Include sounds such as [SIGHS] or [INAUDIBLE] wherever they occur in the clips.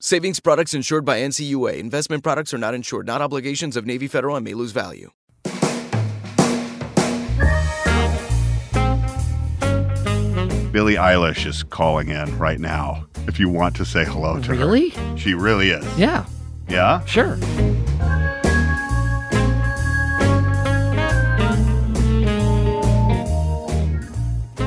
Savings products insured by NCUA. Investment products are not insured, not obligations of Navy Federal and may lose value. Billie Eilish is calling in right now. If you want to say hello to Really? her, Really? she really is. Yeah, Yeah. sure.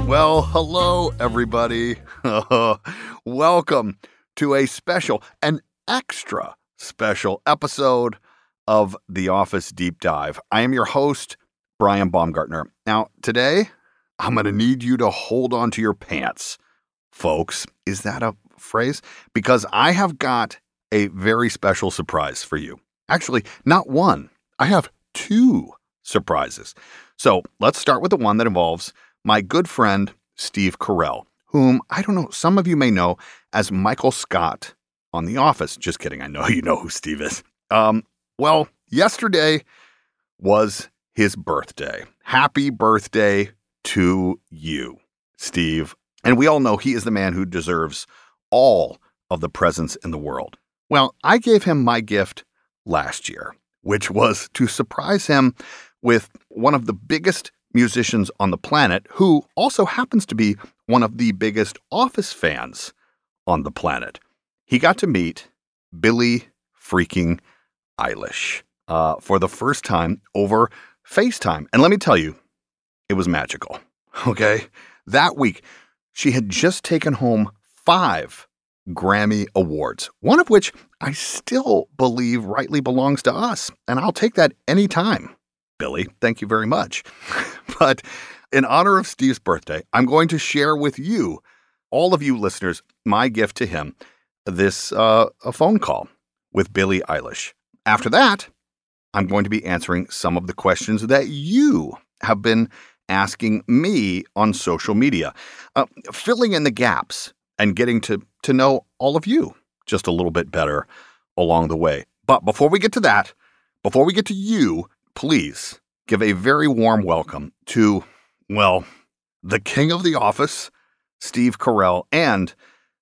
Well, hello everybody. [LAUGHS] Welcome to a special, an extra special episode of The Office Deep Dive. I am your host, Brian Baumgartner. Now, today, I'm going to need you to hold on to your pants, folks. Is that a phrase? Because I have got a very special surprise for you. Actually, not one, I have two surprises. So let's start with the one that involves my good friend, Steve Carell, whom I don't know, some of you may know as Michael Scott on The Office. Just kidding. I know [LAUGHS] you know who Steve is. Um, well, yesterday was his birthday. Happy birthday to you, Steve. And we all know he is the man who deserves all of the presents in the world. Well, I gave him my gift last year, which was to surprise him with one of the biggest musicians on the planet who also happens to be one of the biggest Office fans on the planet. He got to meet Billie freaking Eilish uh, for the first time over FaceTime. And let me tell you, it was magical. [LAUGHS] Okay. That week, she had just taken home five Grammy Awards, one of which I still believe rightly belongs to us. And I'll take that anytime. Billie, thank you very much. [LAUGHS] but in honor of Steve's birthday, I'm going to share with you, all of you listeners, my gift to him this uh, a phone call with Billie Eilish. After that, I'm going to be answering some of the questions that you have been asking me on social media, uh, filling in the gaps and getting to, to know all of you just a little bit better along the way. But before we get to that, before we get to you, please give a very warm welcome to, well, the king of the office, Steve Carell, and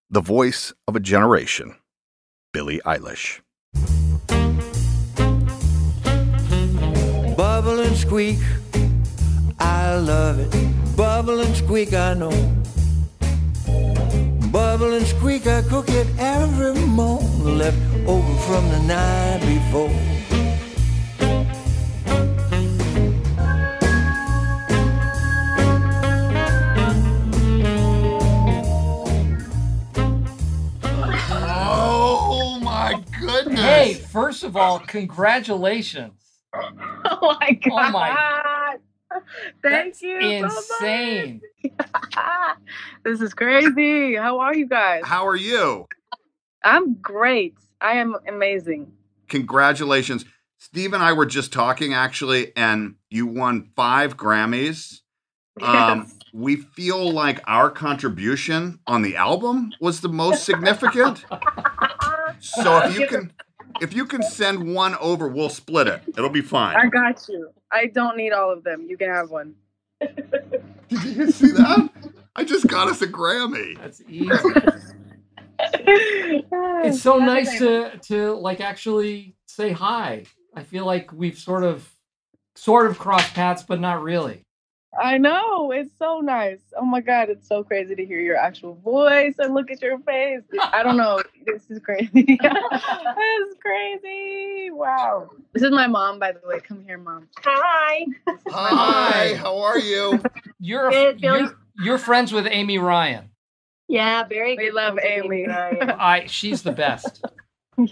the voice of a generation, Billie Eilish. Bubble and squeak. I love it. Bubble and squeak, I know. Bubble and squeak, I cook it every morning. Left over from the night before. Of all, congratulations. [LAUGHS] Oh my god. Oh my- Thank That's you. Insane. So much. [LAUGHS] this is crazy. How are you guys? How are you? I'm great. I am amazing. Congratulations. Steve and I were just talking actually, and you won five Grammys. Um, we feel like our contribution on the album was the most significant. [LAUGHS] So if you can if you can send one over, we'll split it. It'll be fine. I got you. I don't need all of them. You can have one. [LAUGHS] Did you see that? I just got us a Grammy. That's easy. [LAUGHS] It's so nice to to like actually say hi. I feel like we've sort of sort of crossed paths, but not really. I know. It's so nice. Oh my God. It's so crazy to hear your actual voice and look at your face. I don't know. This is crazy. [LAUGHS] this is crazy. Wow. This is my mom, by the way. Come here, mom. Hi. Hi, how are you? You're Good, you're, you're friends with Amy Ryan. Yeah, very We love friends Amy. Ryan. I she's the best. [LAUGHS]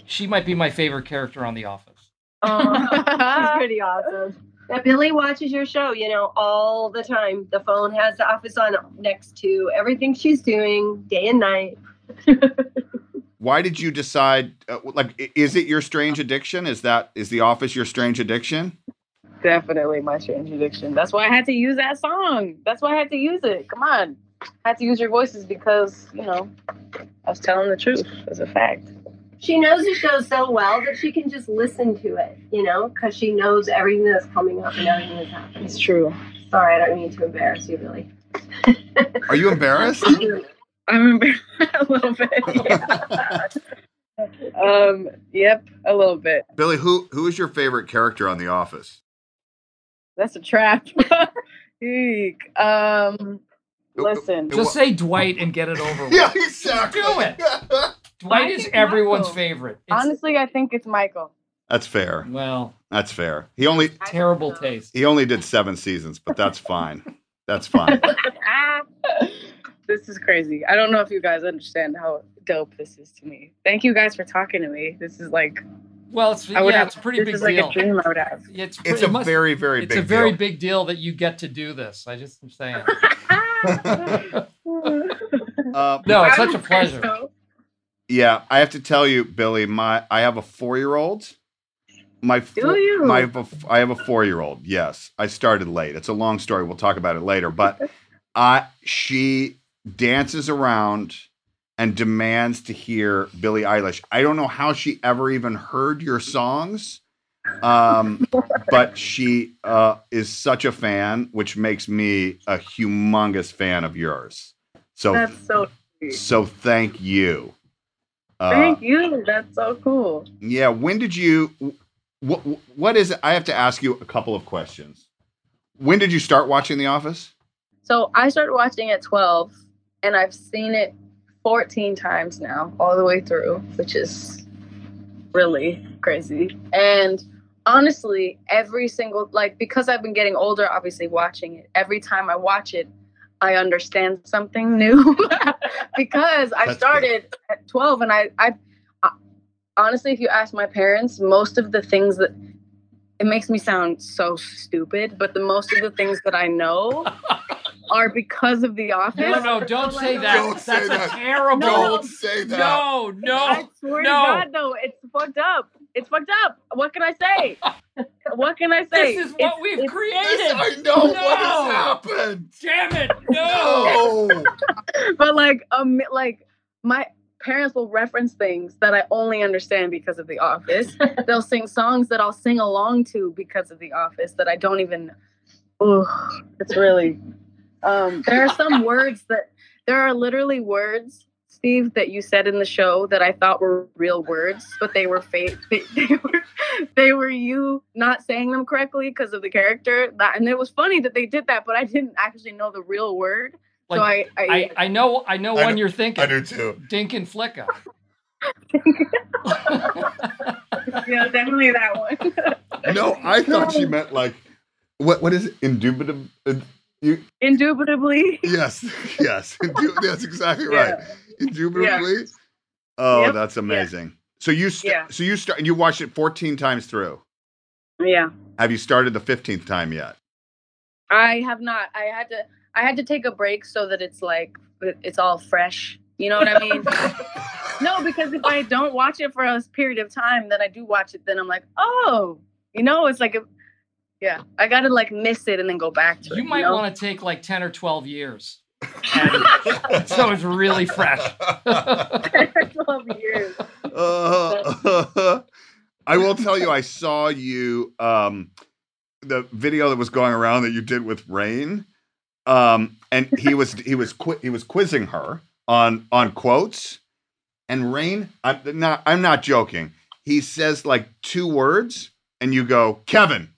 She might be my favorite character on The Office. [LAUGHS] She's pretty awesome. Yeah, Billie watches your show, you know, all the time. The phone has the office on next to everything she's doing, day and night. [LAUGHS] Why did you decide uh, like is it your strange addiction? Is that is the office your strange addiction? Definitely my strange addiction. That's why I had to use that song. That's why I had to use it. Come on. I had to use your voices because, you know, I was telling the truth. It's a fact. She knows the show so well that she can just listen to it, you know, because she knows everything that's coming up and everything that's happening. It's true. Sorry, I don't mean to embarrass you, Billie. Are you embarrassed? [LAUGHS] I'm embarrassed [LAUGHS] a little bit. Yeah. um, yep, a little bit. Billie, who who is your favorite character on The Office? That's a trap. [LAUGHS] Eek. um, listen. Just say Dwight and get it over with. Yeah, exactly. Do it. Dwight is everyone's Michael. favorite. It's, Honestly, I think it's Michael. That's fair. well, That's fair. He only terrible taste. he only did seven seasons, but that's fine. That's fine. [LAUGHS] [LAUGHS] This is crazy. I don't know if you guys understand how dope this is to me. Thank you guys for talking to me. This is like Well, it's I would yeah, have. it's a pretty this big is like deal. a dream I would have. It's, It's it a must- very very it's big a very deal. big deal that you get to do this. I just am saying. Uh, [LAUGHS] No, it's such a pleasure. so. Yeah, I have to tell you, Billie. My I have a four year old. My Do you? my I have a four year old. Yes, I started late. It's a long story. We'll talk about it later. But [LAUGHS] I she dances around and demands to hear Billie Eilish. I don't know how she ever even heard your songs. Um, [LAUGHS] but she uh, is such a fan, which makes me a humongous fan of yours. So, That's so sweet. so thank you. Uh, Thank you. That's so cool. yeah. When did you? What? What is it? I have to ask you a couple of questions. When did you start watching The Office? So I started watching at 12, and I've seen it 14 times now, all the way through, which is really crazy. And honestly, every single, like, because I've been getting older, obviously, watching it, every time I watch it, I understand something new [LAUGHS] because I That's started at 12 and I, I, I, honestly, if you ask my parents, most of the things that it makes me sound so stupid, but the most of the things that I know [LAUGHS] are because of The Office. No, no, don't So, say like, that. Don't say That's that. a terrible. No. say No, no, I swear no. to God, though, it's fucked up. It's fucked up. What can I say? [LAUGHS] what can I say? This is what It's- we've it's- created. I know what has happened. Damn it! No. No. [LAUGHS] But like, um, like my parents will reference things that I only understand because of The Office. [LAUGHS] They'll sing songs that I'll sing along to because of The Office that I don't even. Oh, it's really. Um, there are some words that there are literally words Steve, that you said in the show that I thought were real words, but they were fake. [LAUGHS] They, they were they were you not saying them correctly because of the character. That and it was funny that they did that, but I didn't actually know the real word. so I I, I, I know I know I one do- you're thinking. I do too. Dinkin Flicka. [LAUGHS] yeah definitely that one. No, I thought she [LAUGHS] meant like what? What is it? Indubitable. You Indubitably. yes, [LAUGHS] yes. That's exactly right. Yeah. Indubitably. Oh, Yep. that's amazing. So you st- Yeah. so you start you watched it 14 times through. Yeah. Have you started the 15th time yet? I have not. I had to. I had to take a break so that it's like it's all fresh. You know what I mean? [LAUGHS] no, because if I don't watch it for a period of time, then I do watch it. Then I'm like, oh, you know, it's like a, yeah. I gotta like miss it and then go back to it. You might know? want to take like 10 or 12 years. And [LAUGHS] so it's really fresh. [LAUGHS] Twelve years. Uh, [LAUGHS] I will tell you, I saw you um, the video that was going around that you did with Rainn, um, and he was he was qui- he was quizzing her on on quotes, and Rainn, I'm not I'm not joking. He says like two words, and you go Kevin,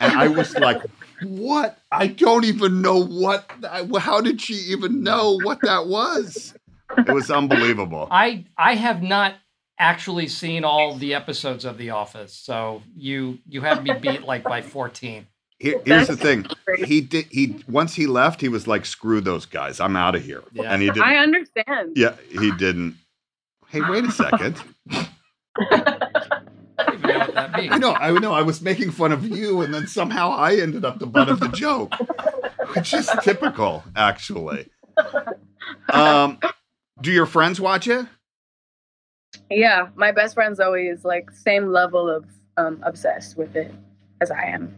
and I was like, what? I don't even know what. How did she even know what that was? It was unbelievable. I I have not actually seen all the episodes of The Office, so you you had me beat like by 14. Here, here's the thing. He did. He once he left, he was like, "Screw those guys. I'm out of here." Yeah. And he didn't. I understand. yeah, he didn't. Hey, wait a second. [LAUGHS] I don't know that means. I know. I know. I was making fun of you, and then somehow I ended up the butt of the joke, which is typical, actually. Um, do your friends watch it? Yeah, my best friend's always like same level of um, obsessed with it as I am.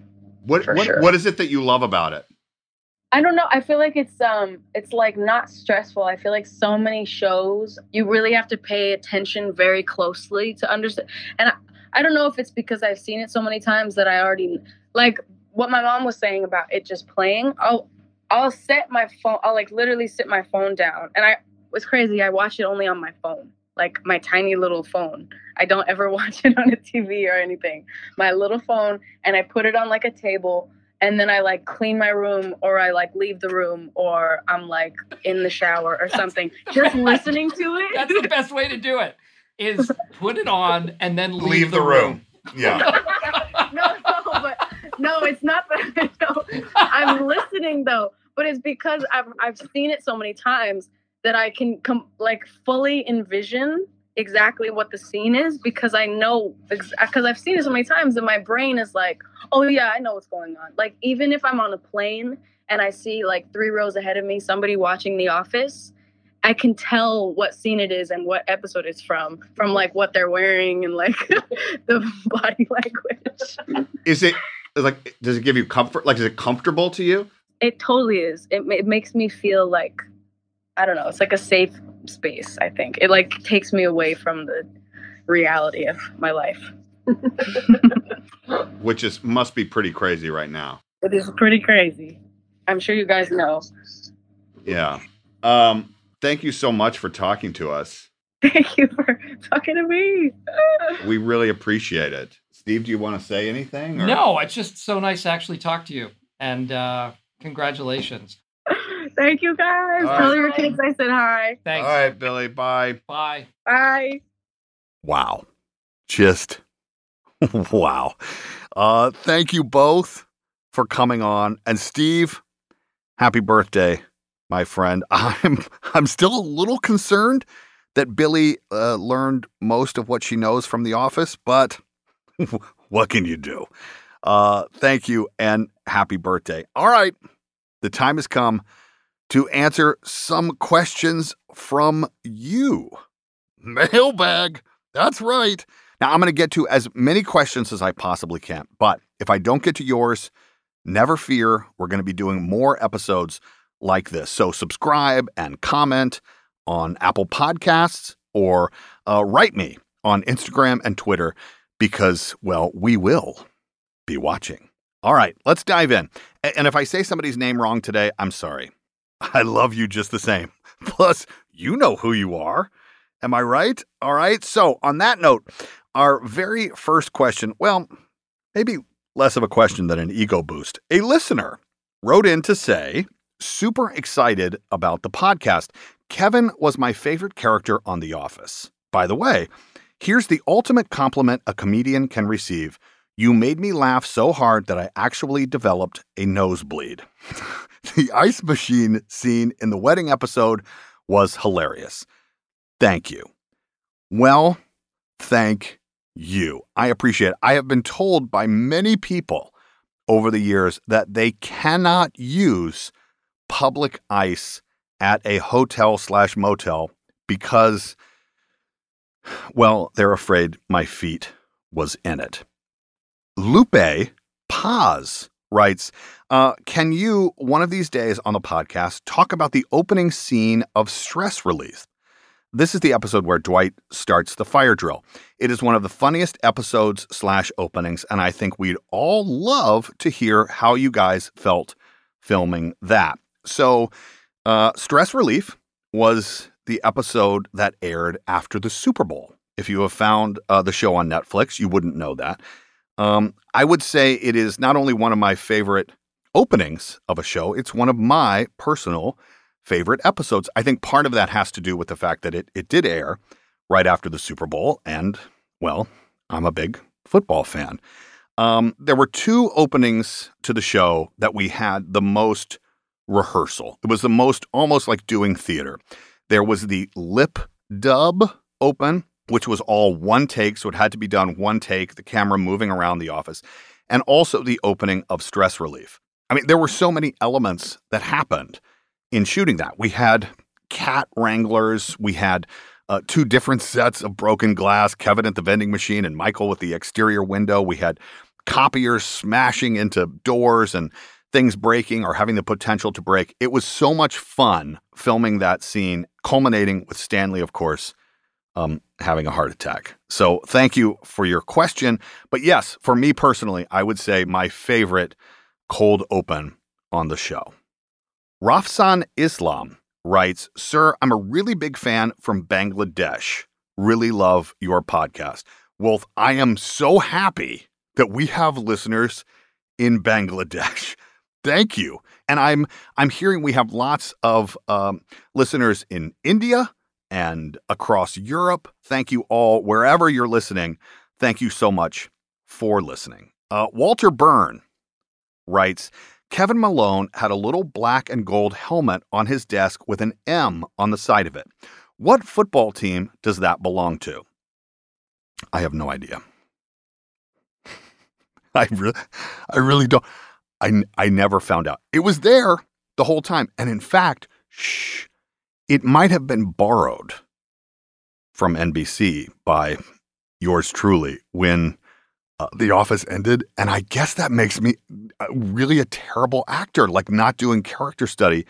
What what, sure. what is it that you love about it? I don't know. I feel like it's um it's like not stressful. I feel like so many shows you really have to pay attention very closely to understand. And I, don't know if it's because I've seen it so many times that I already like what my mom was saying about it just playing. I'll I'll set my phone. I'll like literally sit my phone down. And I was crazy. I watch it only on my phone, like my tiny little phone. I don't ever [LAUGHS] watch it on a TV or anything. My little phone, and I put it on like a table and then I like clean my room or I like leave the room or I'm like in the shower or something, just [LAUGHS] listening to it. That's the best way to do it. Is put it on and then leave, Leave the room. Yeah. no, [LAUGHS] no, but no, it's not that. No, I'm listening though, but it's because I've I've seen it so many times that I can come like fully envision exactly what the scene is because I know because I've seen it so many times and my brain is like, oh yeah, I know what's going on. Like even if I'm on a plane and I see like three rows ahead of me somebody watching The Office. I can tell what scene it is and what episode it's from, from like what they're wearing and like [LAUGHS] the body language. Is it like? Does it give you comfort? Like, is it comfortable to you? It totally is. It, it makes me feel like I don't know. It's like a safe space. I think it like takes me away from the reality of my life. [LAUGHS] Which is must be pretty crazy right now. It is pretty crazy. I'm sure you guys know. Yeah. Um. Thank you so much for talking to us. [LAUGHS] Thank you for talking to me. [LAUGHS] We really appreciate it. Steve, do you want to say anything? or- No, it's just so nice to actually talk to you. And uh, congratulations. [LAUGHS] Thank you guys. All Tell right. your kids I said hi. Thanks. All right, Billie. Bye. Bye. Bye. Wow. Just wow. Uh thank you both for coming on. And Steve, happy birthday, my friend. [LAUGHS] I'm I'm still a little concerned that Billie uh, learned most of what she knows from the office, but [LAUGHS] what can you do? Uh thank you and happy birthday. All right. The time has come to answer some questions from you. Mailbag. That's right. Now, I'm going to get to as many questions as I possibly can. But if I don't get to yours, never fear. We're going to be doing more episodes like this. So subscribe and comment on Apple Podcasts or uh, write me on Instagram and Twitter because, well, we will be watching. All right, let's dive in. And if I say somebody's name wrong today, I'm sorry. [LAUGHS] I love you just the same. [LAUGHS] Plus, you know who you are. Am I right? All right. So, on that note, our very first question well, maybe less of a question than an ego boost. A listener wrote in to say, super excited about the podcast. Kevin was my favorite character on The Office. By the way, here's the ultimate compliment a comedian can receive. You made me laugh so hard that I actually developed a nosebleed. [LAUGHS] the ice machine scene in the wedding episode was hilarious. Thank you. Well, thank you. I appreciate it. I have been told by many people over the years that they cannot use public ice at a hotel slash motel because, well, they're afraid my feet was in it. Lupe Paz writes, uh, Can you, one of these days on the podcast, talk about the opening scene of Stress Relief? This is the episode where Dwight starts the fire drill. It is one of the funniest episodes slash openings, and I think we'd all love to hear how you guys felt filming that. So, uh, Stress Relief was the episode that aired after the Super Bowl. If you have found uh, the show on Netflix, you wouldn't know that. Um, I would say it is not only one of my favorite openings of a show, it's one of my personal favorite episodes. I think part of that has to do with the fact that it, it did air right after the Super Bowl. And, well, I'm a big football fan. Um, there were two openings to the show that we had the most rehearsal. It was the most almost like doing theater. There was the lip dub open, which was all one take, so it had to be done one take, the camera moving around the office, and also the opening of Stress Relief. I mean, there were so many elements that happened in shooting that. We had cat wranglers, we had uh, two different sets of broken glass, Kevin at the vending machine and Michael with the exterior window. We had copiers smashing into doors and things breaking or having the potential to break. It was so much fun filming that scene, culminating with Stanley, of course, um, having a heart attack. So thank you for your question. But yes, for me personally, I would say my favorite cold open on the show. Rafsan Islam writes, Sir, I'm a really big fan from Bangladesh. Really love your podcast. Wolf, I am so happy that we have listeners in Bangladesh. Thank you. And I'm I'm hearing we have lots of um, listeners in India and across Europe. Thank you all wherever you're listening. Thank you so much for listening. Uh, Walter Byrne writes. Kevin Malone had a little black and gold helmet on his desk with an M on the side of it. What football team does that belong to? I have no idea. [LAUGHS] I really, I really don't. I, I never found out. It was there the whole time. And in fact, shh, it might have been borrowed from NBC by yours truly when uh, The Office ended. And I guess that makes me uh, really a terrible actor, like not doing character study.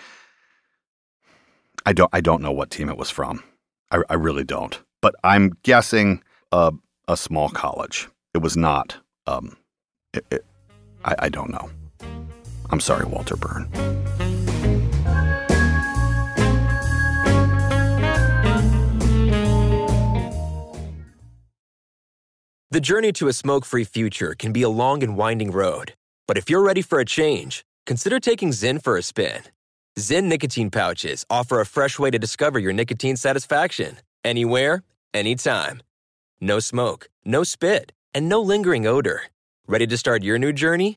I don't, I don't know what team it was from. I, I really don't. But I'm guessing a small college. It was not. Um, it, it, I, I don't know. I'm sorry, Walter Byrne. The journey to a smoke free future can be a long and winding road. But if you're ready for a change, consider taking Zyn for a spin. Zyn nicotine pouches offer a fresh way to discover your nicotine satisfaction anywhere, anytime. No smoke, no spit, and no lingering odor. Ready to start your new journey?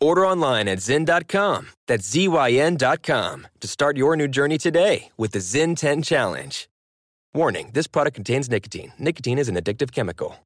Order online at Zyn.com. That's Z-Y-N.com to start your new journey today with the Zyn 10 Challenge. Warning, this product contains nicotine. Nicotine is an addictive chemical.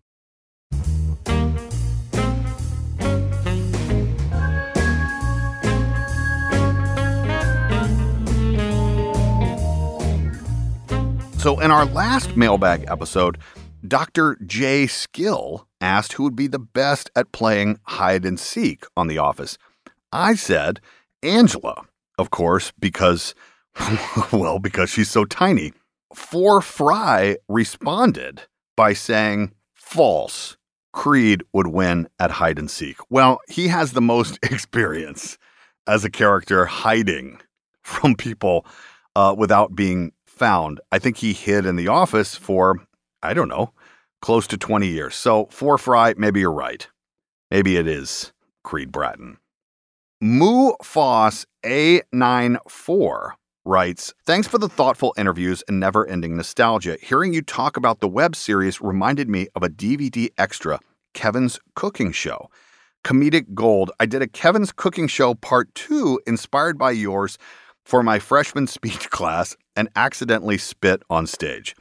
So, in our last mailbag episode, Dr. J. Skill asked who would be the best at playing hide and seek on The Office. I said Angela, of course, because, [LAUGHS] well, because she's so tiny. For Fry responded by saying false. Creed would win at hide and seek. Well, he has the most [LAUGHS] experience as a character hiding from people uh, without being found. I think he hid in the office for, I don't know, close to 20 years. So, for Fry, maybe you're right. Maybe it is Creed Bratton. Moo Foss A94 writes Thanks for the thoughtful interviews and never ending nostalgia. Hearing you talk about the web series reminded me of a DVD extra, Kevin's Cooking Show. Comedic gold. I did a Kevin's Cooking Show part two, inspired by yours, for my freshman [LAUGHS] speech class and accidentally spit on stage.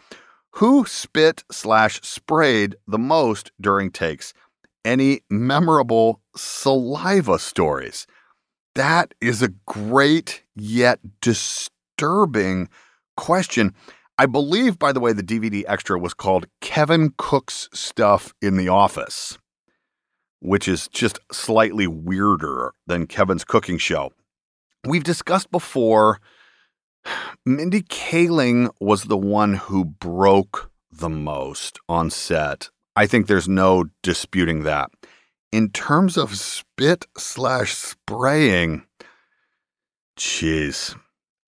Who spit slash sprayed the most during takes? Any memorable saliva stories? That is a great yet disturbing question. I believe, by the way, the DVD extra was called Kevin Cook's Stuff in the Office, which is just slightly weirder than Kevin's cooking show. We've discussed before, Mindy Kaling was the one who broke the most on set. I think there's no disputing that. In terms of spit slash spraying, jeez,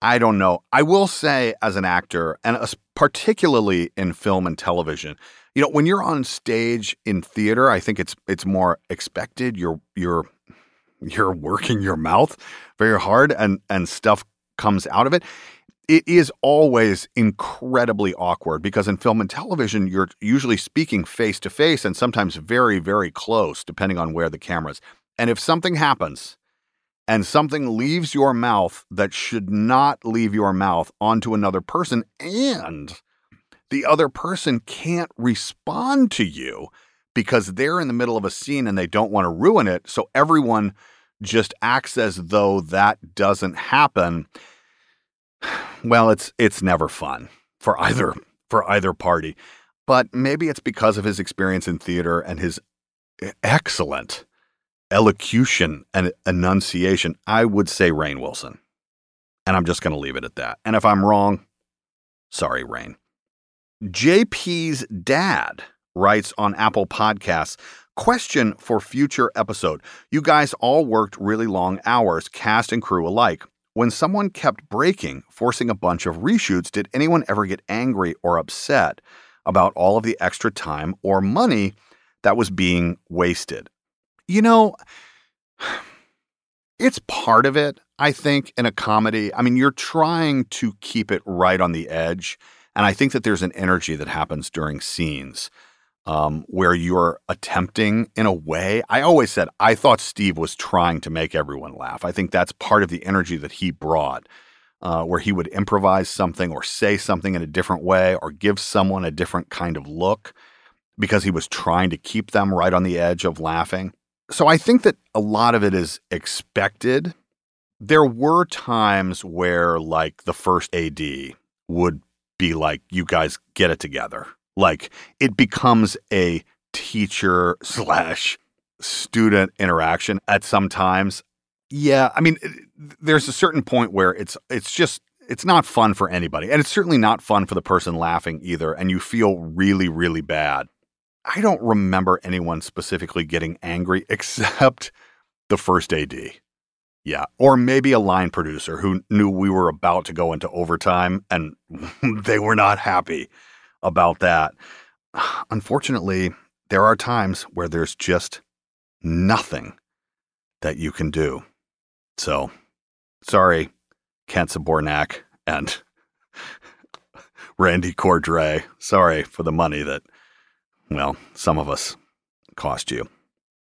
I don't know. I will say, as an actor, and particularly in film and television, you know, when you're on stage in theater, I think it's it's more expected. You're you're you're working your mouth very hard, and and stuff comes out of it. It is always incredibly awkward because in film and television, you're usually speaking face to face and sometimes very, very close, depending on where the camera's. And if something happens and something leaves your mouth that should not leave your mouth onto another person, and the other person can't respond to you because they're in the middle of a scene and they don't want to ruin it. So everyone just acts as though that doesn't happen. Well, it's it's never fun for either for either party. But maybe it's because of his experience in theater and his excellent elocution and enunciation. I would say Rainn Wilson. And I'm just going to leave it at that. And if I'm wrong, sorry, Rainn. JP's dad writes on Apple Podcasts Question for future episode. You guys all worked really long hours, cast and crew alike. When someone kept breaking, forcing a bunch of reshoots, did anyone ever get angry or upset about all of the extra time or money that was being wasted? You know, [SIGHS] it's part of it, I think, in a comedy. I mean, you're trying to keep it right on the edge. And I think that there's an energy that happens during scenes um, where you're attempting, in a way. I always said I thought Steve was trying to make everyone laugh. I think that's part of the energy that he brought, uh, where he would improvise something or say something in a different way or give someone a different kind of look because he was trying to keep them right on the edge of laughing. So I think that a lot of it is expected. There were times where, like, the first AD would be like, you guys get it together like it becomes a teacher slash student interaction at some times. Yeah, I mean, there's a certain point where it's it's just it's not fun for anybody, and it's certainly not fun for the person laughing either. And you feel really, really bad. I don't remember anyone specifically getting angry [LAUGHS] except the first AD. Yeah. Or maybe a line producer who knew we were about to go into overtime and [LAUGHS] they were not happy about that. Unfortunately, there are times where there's just nothing that you can do. So, sorry, Kent Zbornak and [LAUGHS] Randy Cordray. Sorry for the money that, well, some of us cost you.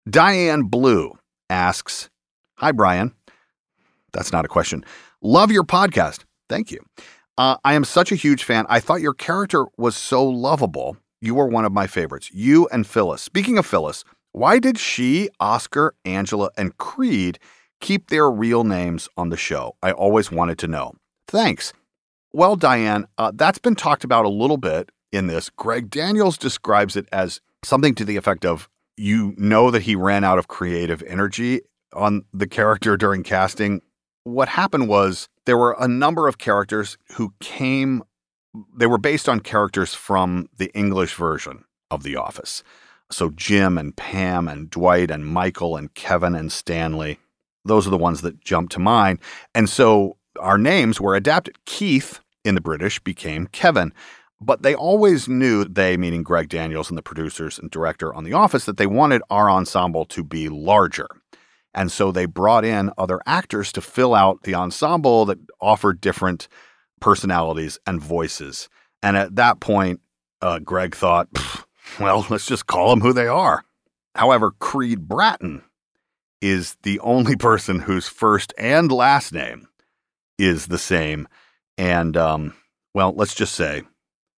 Diane Blue asks Hi, Brian. That's not a question. Love your podcast. Thank you. Uh, I am such a huge fan. I thought your character was so lovable. You were one of my favorites. You and Phyllis. Speaking of Phyllis, why did she, Oscar, Angela, and Creed keep their real names on the show? I always wanted to know. Thanks. Well, Diane, uh, that's been talked about a little bit in this. Greg Daniels describes it as something to the effect of you know that he ran out of creative energy on the character during casting. What happened was there were a number of characters who came, they were based on characters from the English version of The Office. So Jim and Pam and Dwight and Michael and Kevin and Stanley, those are the ones that jump to mind. And so our names were adapted. Keith in the British became Kevin. But they always knew, they meaning Greg Daniels and the producers and director on The Office, that they wanted our ensemble to be larger. And so they brought in other actors to fill out the ensemble that offered different personalities and voices. And at that point, uh, Greg thought, well, [LAUGHS] let's just call them who they are. However, Creed Bratton is the only [LAUGHS] person whose first and last name is the same. And, um, well, let's just say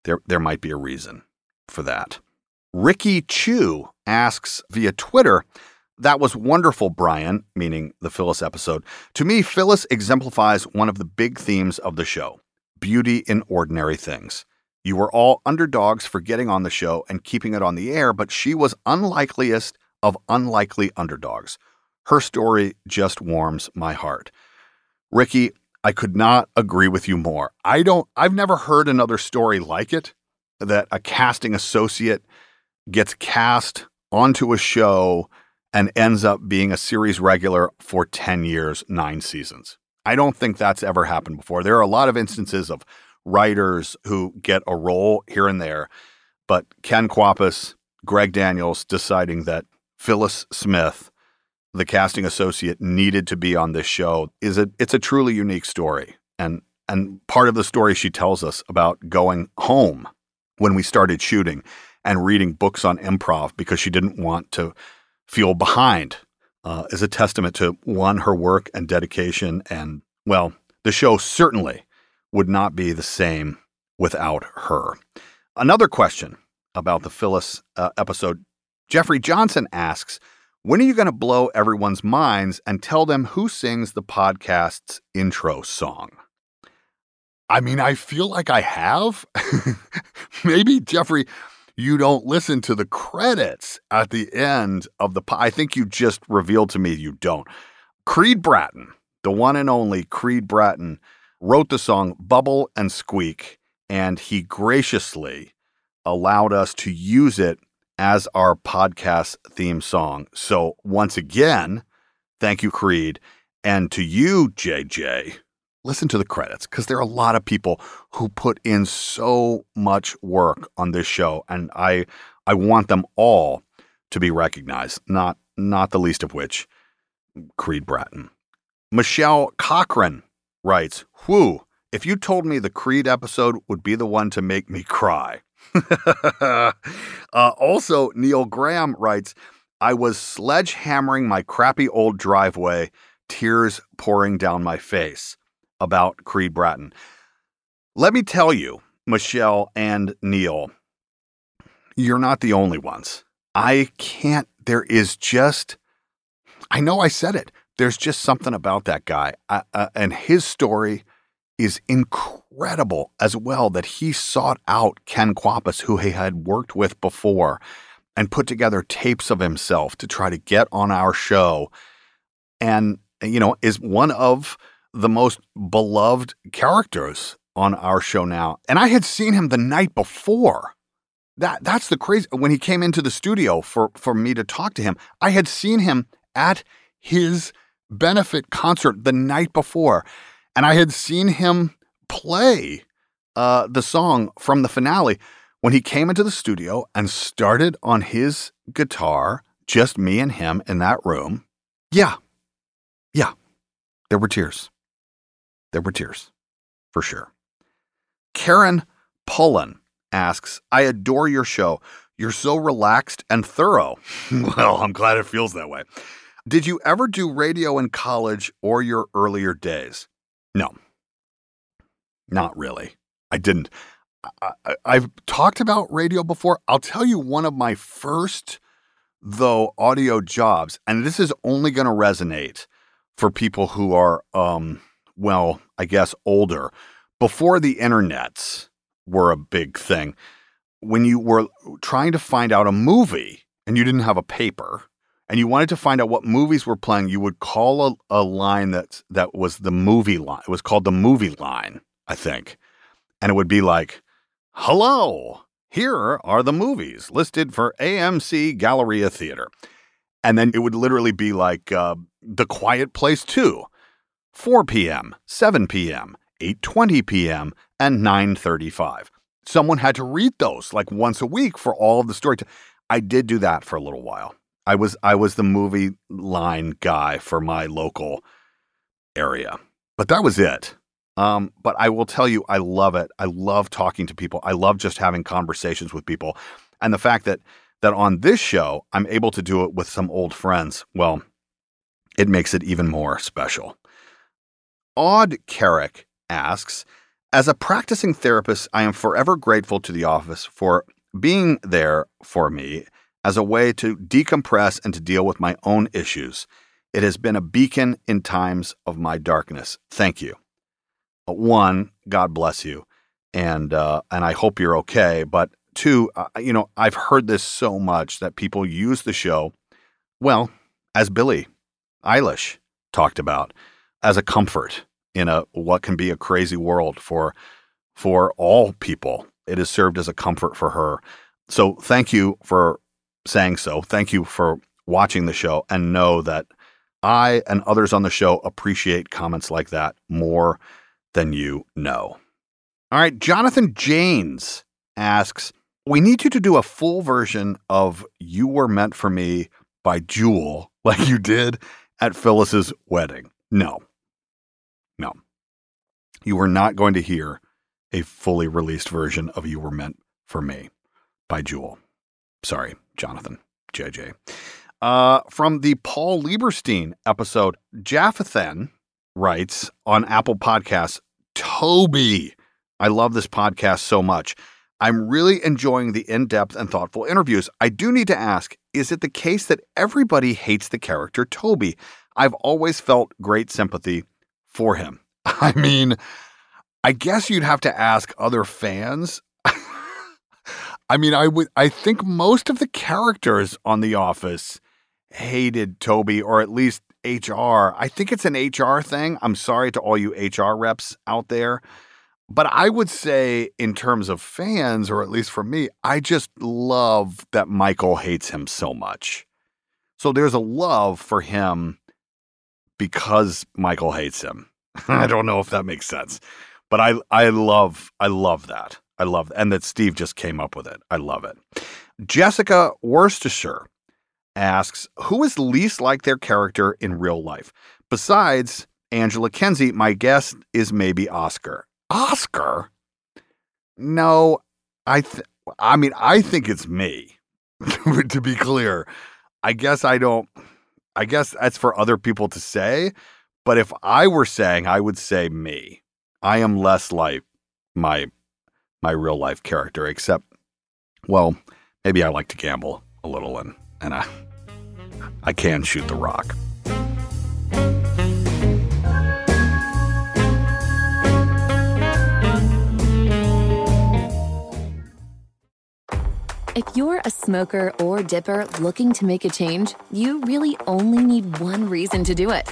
there, there might be a reason for that. Ricky Chu asks via Twitter that was wonderful, Brian, meaning the Phyllis episode. To me, Phyllis exemplifies one of the big themes of the show beauty in ordinary things. You were all underdogs for getting on the show and keeping it on the air, but she was unlikeliest of unlikely underdogs. Her story just warms my heart. Ricky, I could not agree with you more. I don't I've never heard another story like it that a casting associate gets cast onto a show and ends up being a series regular for 10 years, nine seasons. I don't think that's ever happened before. There are a lot of instances of writers who get a role here and there, but Ken Kwapis, Greg Daniels deciding that Phyllis Smith, the casting associate, needed to be on this show is a it's a truly unique story. And and part of the story she tells us about going home when we started shooting and reading books on improv because she didn't want to feel behind uh, is a testament to one, her work and dedication. And, well, the show certainly would not be the same without her. Another question about the Phyllis uh, episode Jeffrey Johnson asks, when are you going to blow everyone's minds and tell them who sings the podcast's intro song? I mean, I feel like I have. [LAUGHS] Maybe, Jeffrey, you don't listen to the credits at the end of the. Po- I think you just revealed to me you don't. Creed Bratton, the one and only Creed Bratton, wrote the song Bubble and Squeak, and he graciously allowed us to use it as our podcast theme song. So, once again, thank you, Creed. And to you, JJ, listen to the credits because there are a lot of people who put in so much work on this show. And I, I want them all to be recognized, not, not the least of which Creed Bratton. Michelle Cochran writes, Whew, if you told me the Creed episode would be the one to make me cry. [LAUGHS] uh, also, Neil Graham writes, I was sledgehammering my crappy old driveway, tears pouring down my face about Creed Bratton. Let me tell you, Michelle and Neil, you're not the only ones. I can't, there is just, I know I said it. There's just something about that guy. Uh, uh, and his story is incredible as well that he sought out Ken Kwapis, who he had worked with before, and put together tapes of himself to try to get on our show. And, you know, is one of the most beloved characters on our show now. And I had seen him the night before. That that's the crazy when he came into the studio for for me to talk to him. I had seen him at his benefit concert the night before. And I had seen him play uh, the song from the finale when he came into the studio and started on his guitar, just me and him in that room. Yeah. Yeah. There were tears. There were tears, for sure. Karen Pullen asks, I adore your show. You're so relaxed and thorough. [LAUGHS] well, I'm glad it feels that way. Did you ever do radio in college or your earlier days? No, not really. I didn't. I, have talked about radio before. I'll tell you one of my first, though, audio jobs, and this is only going to resonate for people who are, um, well, I guess older. Before the internets were a big thing, when you were trying to find out a movie and you didn't have a paper, and you wanted to find out what movies were playing, you would call a, a line that that was the movie line. It was called the movie line, I think. And it would be like, hello, here are the movies listed for AMC Galleria Theater. And then it would literally be like uh, The Quiet Place 2, 4 p.m., 7 p.m., 8.20 p.m., and 9.35. Someone had to read those like once a week for all of the story. I did do that for a little while. I was I was the movie line guy for my local area. But that was it. Um, but I will tell you, I love it. I love talking to people. I love just having conversations with people. And the fact that that on this show I'm able to do it with some old friends, well, it makes it even more special. Odd Carrick asks, as a practicing therapist, I am forever grateful to the office for being there for me as a way to decompress and to deal with my own issues. It has been a beacon in times of my darkness. Thank you. One, God bless you, and uh, and I hope you're okay. But two, uh, you know, I've heard this so much that people use the show, well, as Billie Eilish talked about, as a comfort in a what can be a crazy world for for all people. It has served as a comfort for her. So thank you for saying so. Thank you for watching the show and know that I and others on the show appreciate comments like that more than you know. All right, Jonathan Janes asks, "We need you to do a full version of You Were Meant for Me by Jewel [LAUGHS] like you did at Phyllis's wedding." No. No. You are not going to hear a fully released version of You Were Meant for Me by Jewel. Sorry, Jonathan, JJ. Uh, from the Paul Lieberstein episode, Jaffathan writes on Apple Podcasts, Toby, I love this podcast so much. I'm really enjoying the in depth and thoughtful interviews. I do need to ask is it the case that everybody hates the character Toby? I've always felt great sympathy for him. [LAUGHS] I mean, I guess you'd have to ask other fans [LAUGHS] I mean, I would I think most of the characters on The Office hated Toby or at least HR. I think it's an HR thing. I'm sorry to all you HR reps out there. but I would say, in terms of fans, or at least for me, I just love that Michael hates him so much. So there's a love for him because Michael hates him. [LAUGHS] I don't know if that makes sense, but I I love I love that. I love that and that Steve just came up with it. I love it. Jessica Worcestershire asks, "Who is least like their character in real life? Besides Angela Kinsey, my guess is maybe Oscar. Oscar? No, I th- I mean, I think it's me. [LAUGHS] to be clear, I guess I don't. I guess that's for other people to say. But if I were saying, I would say me. I am less like my my real life character, except, well, maybe I like to gamble a little and and I I can shoot the rock. If you're a smoker or dipper looking to make a change, you really only need one reason to do it.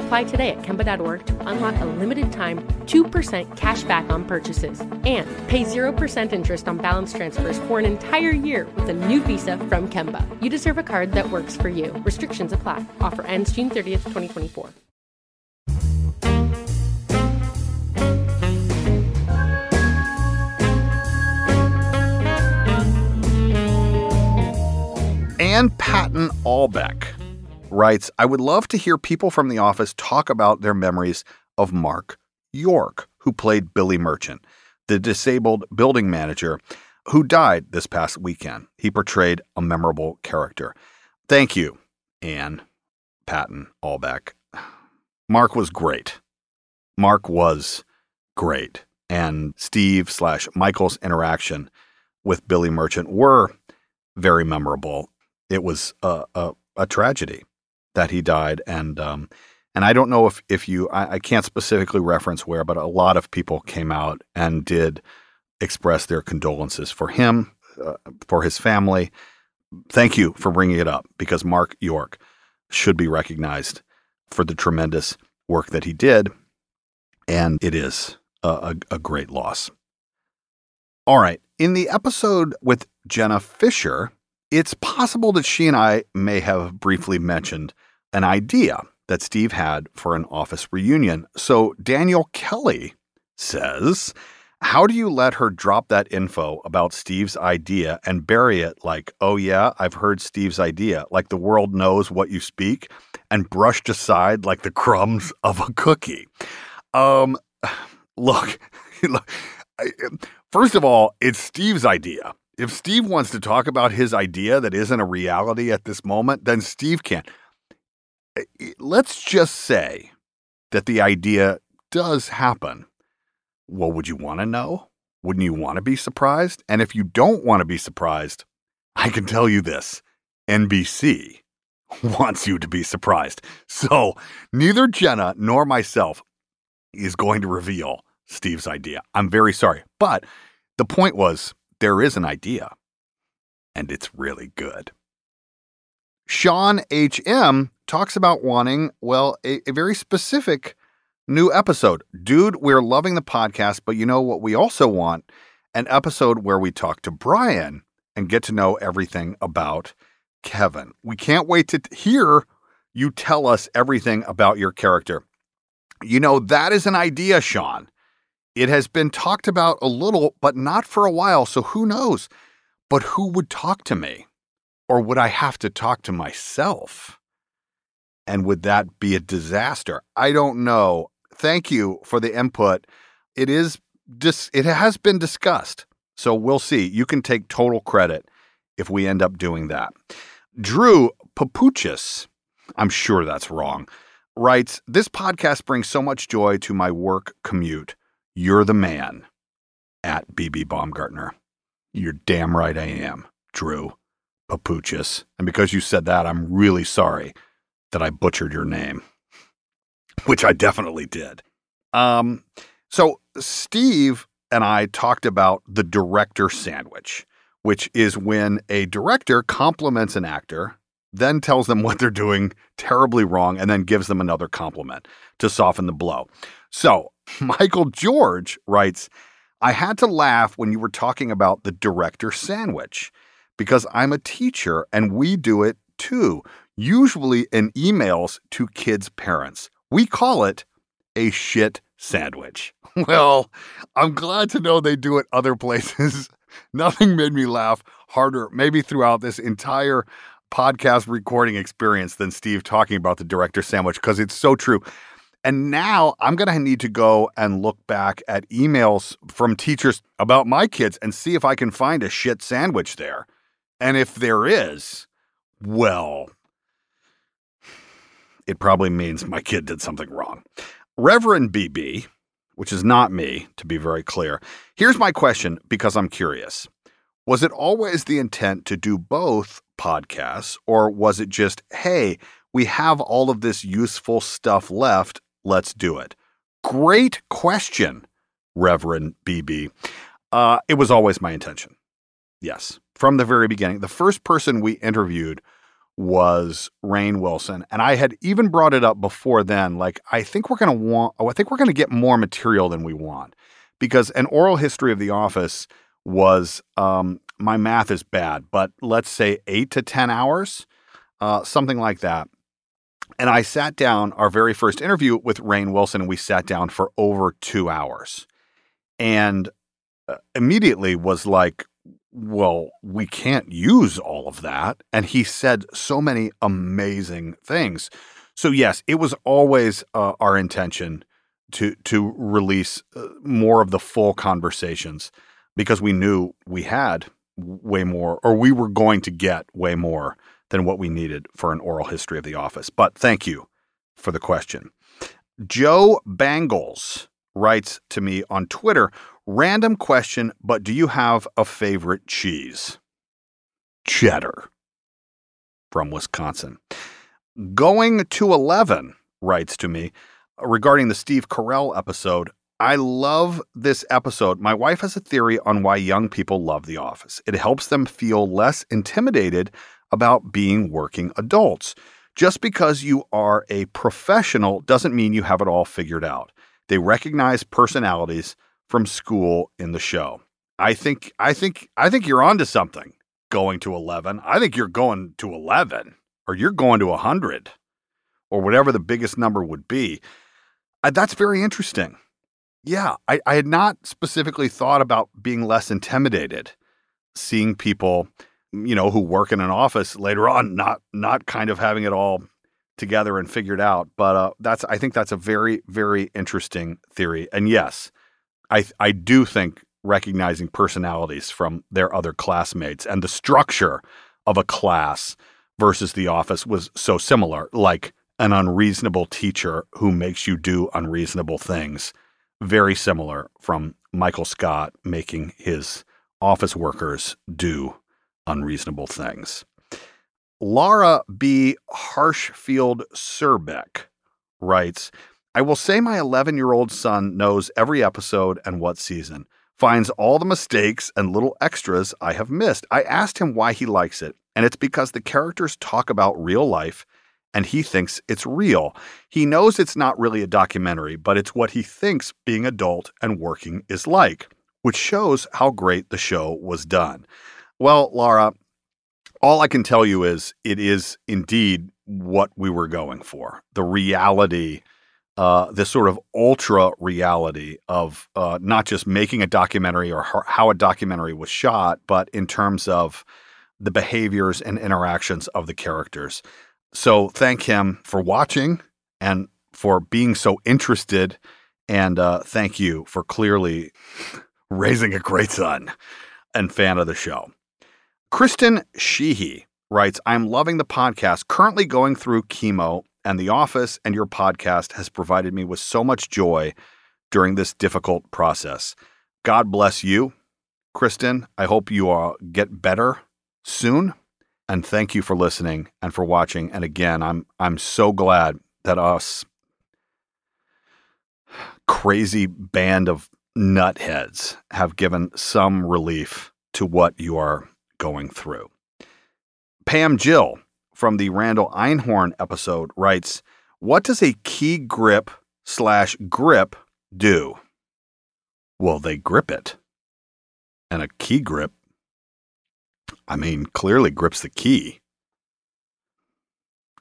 Apply today at Kemba.org to unlock a limited time 2% cash back on purchases and pay 0% interest on balance transfers for an entire year with a new visa from Kemba. You deserve a card that works for you. Restrictions apply. Offer ends June 30th, 2024. Ann Patton Albeck writes I would love to hear people from the office talk about their memories of Mark York, who played Billy Merchant, the disabled building manager who died this past weekend. He portrayed a memorable character. Thank you, Anne, Patton Albeck. Mark was great. Mark was great. And Steve slash Michael's interaction with Billy Merchant were very memorable. It was a, a, a tragedy that he died, and um, and I don't know if if you I, I can't specifically reference where, but a lot of people came out and did express their condolences for him, uh, for his family. Thank you for bringing it up because Mark York should be recognized for the tremendous work that he did. And it is a, a, a great loss. All right. In the episode with Jenna Fischer, it's possible that she and I may have briefly mentioned an idea that Steve had for an office reunion. So Daniel Kelly says, How do you let her drop that info about Steve's idea and bury it like, oh, yeah, I've heard Steve's idea, like the world knows what you speak, and brushed aside like the crumbs of a cookie? Um, [SIGHS] look, [LAUGHS] look first of all, it's Steve's idea. If Steve wants to talk about his idea that isn't a reality at this moment, then Steve can. Eh, eh, let's just say that the idea does happen. Well, would you want to know? Wouldn't you want to be surprised? And if you don't want to be surprised, I can tell you this NBC [LAUGHS] wants you to be surprised. So neither Jenna nor myself is going to reveal Steve's idea. I'm very sorry. But the point was there is an idea, and it's really good. Sean H.M. talks about wanting, well, a, a very specific new episode. Dude, we're loving the podcast, but you know what we also want? An episode where we talk to Brian and get to know everything about Kevin. We can't wait to hear you tell us everything about your character. You know, that is an idea, Sean. It has been talked about a little, but not for a while, so who knows? But who would talk to me? Or would I have to talk to myself? And would that be a disaster? I don't know. Thank you for the input. It is dis- it has been discussed. So we'll see. You can take total credit if we end up doing that. Drew Papuchis, I'm sure that's wrong, writes This podcast brings so much joy to my work commute. You're the man at BB Baumgartner. You're damn right I am, Drew Papuchis. And because you said that, I'm really sorry that I butchered your name, which I definitely did. Um, so Steve and I talked about the director sandwich, which is when a director compliments an actor, then tells them what they're doing terribly wrong, and then gives them another compliment to soften the blow. So Michael George writes, I had to laugh when you were talking about the director sandwich because I'm a teacher and we do it too, usually in emails to kids' parents. We call it a shit sandwich. [LAUGHS] Well, I'm glad to know they do it other places. [LAUGHS] Nothing made me laugh harder, maybe throughout this entire podcast recording experience, than Steve talking about the director sandwich because it's so true. And now I'm going to need to go and look back at emails from teachers about my kids and see if I can find a shit sandwich there. And if there is, well, it probably means my kid did something wrong. Reverend BB, which is not me, to be very clear, here's my question because I'm curious. Was it always the intent to do both podcasts, or was it just, hey, we have all of this useful stuff left let's do it? Great question, Reverend BB. Uh, it was always my intention. Yes, from the very beginning. The first person we interviewed was Rainn Wilson, and I had even brought it up before then. Like, I think we're going to want, oh, I think we're going to get more material than we want because an oral history of The Office was, um, my math is bad, but let's say eight to 10 hours, uh, something like that. And I sat down our very first interview with Rainn Wilson, and we sat down for over two hours. And uh, immediately was like, well, we can't use all of that. And he said so many amazing things. So, yes, it was always uh, our intention to, to release uh, more of the full conversations because we knew we had way more, or we were going to get way more than what we needed for an oral history of The Office. But thank you for the question. Joe Bangles writes to me on Twitter random question, but do you have a favorite cheese? Cheddar from Wisconsin. Going to 11 writes to me regarding the Steve Carell episode. I love this episode. My wife has a theory on why young people love The Office. It helps them feel less intimidated about being working adults. Just because you are a professional doesn't mean you have it all figured out. They recognize personalities from school in the show. I think I think I think you're onto something going to 11. I think you're going to 11 or you're going to 100 or whatever the biggest number would be. Uh, that's very interesting. Yeah, I, I had not specifically thought about being less intimidated, seeing people, you know, who work in an office later on, not not kind of having it all together and figured out. But uh, that's I think that's a very very interesting theory. And yes, I I do think recognizing personalities from their other classmates and the structure of a class versus the office was so similar, like an unreasonable teacher who makes you do unreasonable things very similar from Michael Scott making his office workers do unreasonable things. Laura B. Harshfield Surbeck writes I will say my 11 year old son knows every episode and what season, finds all the mistakes and little extras I have missed. I asked him why he likes it, and it's because the characters talk about real life and he thinks it's real. He knows it's not really a documentary, but it's what he thinks being adult and working is like, which shows how great the show was done. Well, Laura, all I can tell you is it is indeed what we were going for. The reality, uh, this sort of ultra reality of uh, not just making a documentary or how a documentary was shot, but in terms of the behaviors and interactions of the characters. So thank him for watching and for being so interested. And uh, thank you for clearly [LAUGHS] raising a great son and fan of the show. Kristen Sheehy writes I'm loving the podcast, currently going through chemo, and The Office and your podcast has provided me with so much joy during this difficult process. God bless you, Kristen. I hope you uh, get better soon and thank you for listening and for watching. And again, I'm I'm so glad that us crazy band of nutheads have given some relief to what you are going through. Pam Jill from the Randall Einhorn episode writes, What does a key grip slash grip do? Well, they grip it. And a key grip I mean, clearly grips the key.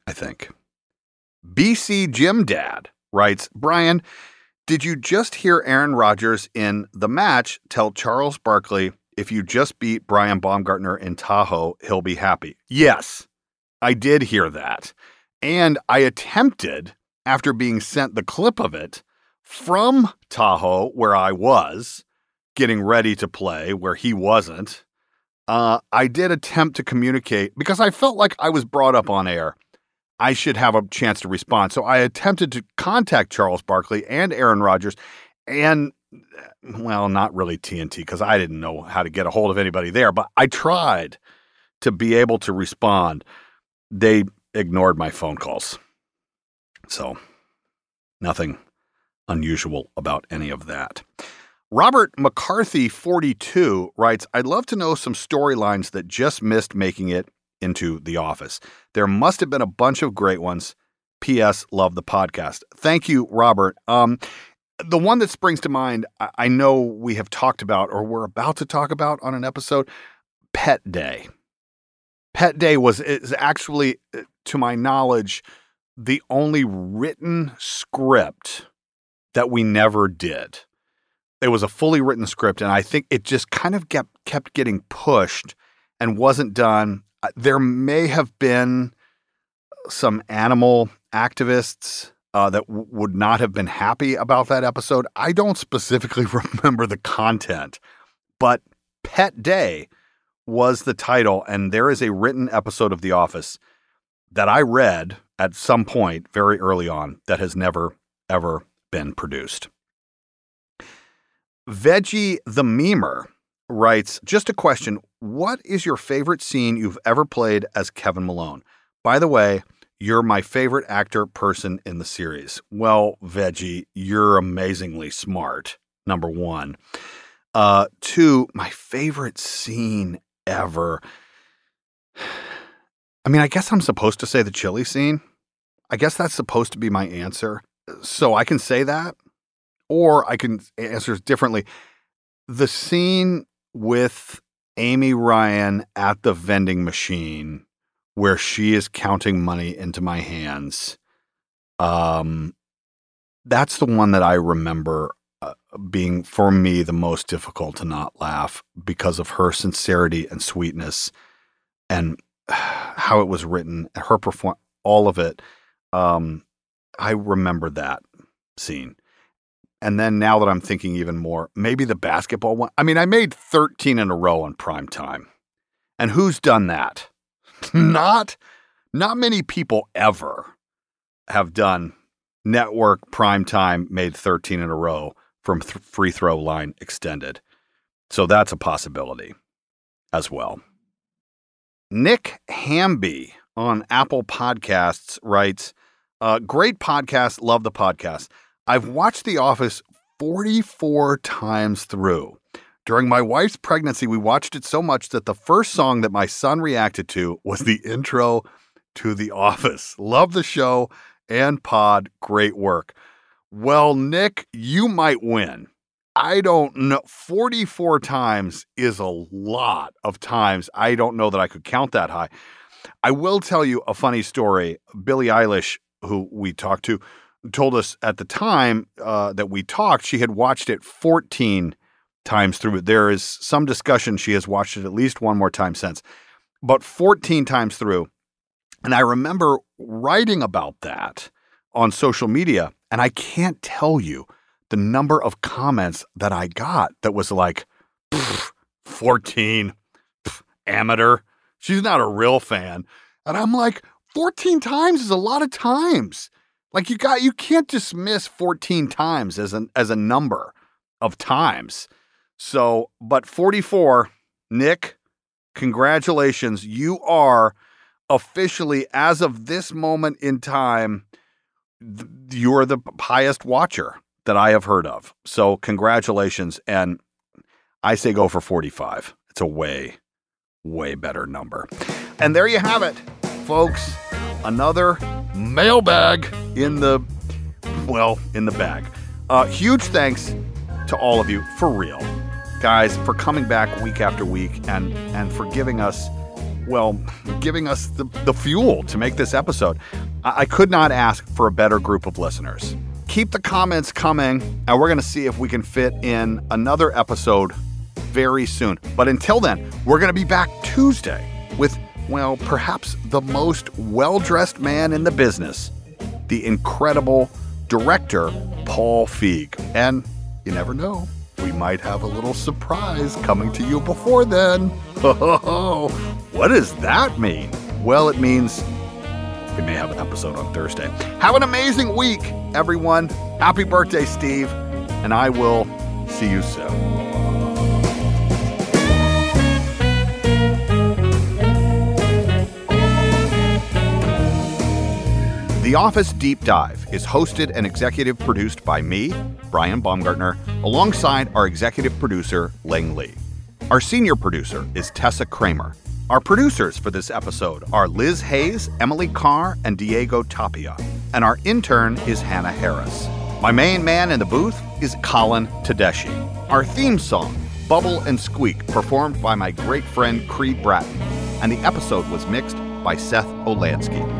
I think. BC Jim Dad writes Brian, did you just hear Aaron Rodgers in the match tell Charles Barkley if you just beat Brian Baumgartner in Tahoe, he'll be happy? Yes, I did hear that. And I attempted, after being sent the clip of it from Tahoe, where I was getting ready to play, where he wasn't, uh, I did attempt to communicate because I felt like I was brought up on air. I should have a chance to respond. So I attempted to contact Charles Barkley and Aaron Rodgers and, well, not really TNT because I didn't know how to get a hold of anybody there, but I tried to be able to respond. They ignored my phone calls. So nothing unusual about any of that. Robert McCarthy, 42, writes I'd love to know some storylines that just missed making it into The Office. There must have been a bunch of great ones. P.S. Love the podcast. Thank you, Robert. Um, the one that springs to mind, I know we have talked about or we're about to talk about on an episode Pet Day. Pet Day was is actually, uh, to my knowledge, the only written script that we never did it was a fully written script, and I think it just kind of kept kept getting pushed and wasn't done. Uh, there may have been some animal activists uh, that w- would not have been happy about that episode. I don't specifically [LAUGHS] remember the content, but Pet Day was the title, and there is a written episode of The Office that I read at some point very early on that has never ever been produced. Veggie the Memer writes Just a question. What is your favorite scene you've ever played as Kevin Malone? By the way, You're my favorite actor person in the series. Well, Veggie, you're amazingly smart. Number one. Uh, two, my favorite scene ever. [SIGHS] I mean, I guess I'm supposed to say the chili scene. I guess that's supposed to be my answer. So I can say that, or I can answer differently. The scene with Amy Ryan at the vending machine where she is counting money into my hands. Um, that's the one that I remember uh, being for me the most difficult to not laugh because of her sincerity and sweetness and [SIGHS] how it was written, her perform, all of it. Um, I remember that scene. And then now that I'm thinking even more, maybe the basketball one. I mean, I made 13 in a row on prime time. And who's done that? Not not many people ever have done network prime time made 13 in a row from th- free throw line extended. So that's a possibility as well. Nick Hamby on Apple Podcasts writes, uh, Great podcast. Love the podcast. I've watched The Office 44 times through. During my wife's pregnancy, we watched it so much that the first song that my son reacted to was the intro to The Office. Love the show and pod. Great work. Well, Nick, you might win. I don't know. 44 times is a lot of times. I don't know that I could count that high. I will tell you a funny story. Billie Eilish, who we talked to, told us at the time uh, that we talked, she had watched it 14 times through. it. There is some discussion she has watched it at least one more time since, but 14 times through. And I remember writing about that on social media, and I can't tell you the number of comments that I got that was like, 14, amateur. She's not a real fan. And I'm like, 14 times is a lot of times. Like you got you can't dismiss 14 times as an as a number of times. So, but 44, Nick, congratulations. You are officially as of this moment in time th- you're the highest watcher that I have heard of. So, congratulations and I say go for 45. It's a way way better number. And there you have it, folks. Another mailbag in the well in the bag. Uh, huge thanks to all of you for real, guys, for coming back week after week and and for giving us well giving us the, the fuel to make this episode. I, I could not ask for a better group of listeners. Keep the comments coming, and we're going to see if we can fit in another episode very soon. But until then, we're going to be back Tuesday with well, perhaps the most well dressed man in the business, the incredible director, Paul Feig. And you never know, we might have a little surprise coming to you before then. [LAUGHS] what does that mean? Well, it means we may have an episode on Thursday. Have an amazing week, everyone. Happy birthday, Steve. And I will see you soon. The Office Deep Dive is hosted and executive produced by me, Brian Baumgartner, alongside our executive producer, Ling Lee. Our senior producer is Tessa Kramer. Our producers for this episode are Liz Hayes, Emily Carr, and Diego Tapia. And our intern is Hannah Harris. My main man in the booth is Colin Tedeschi. Our theme song, Bubble and Squeak, performed by my great friend Creed Bratton. And the episode was mixed by Seth Olansky.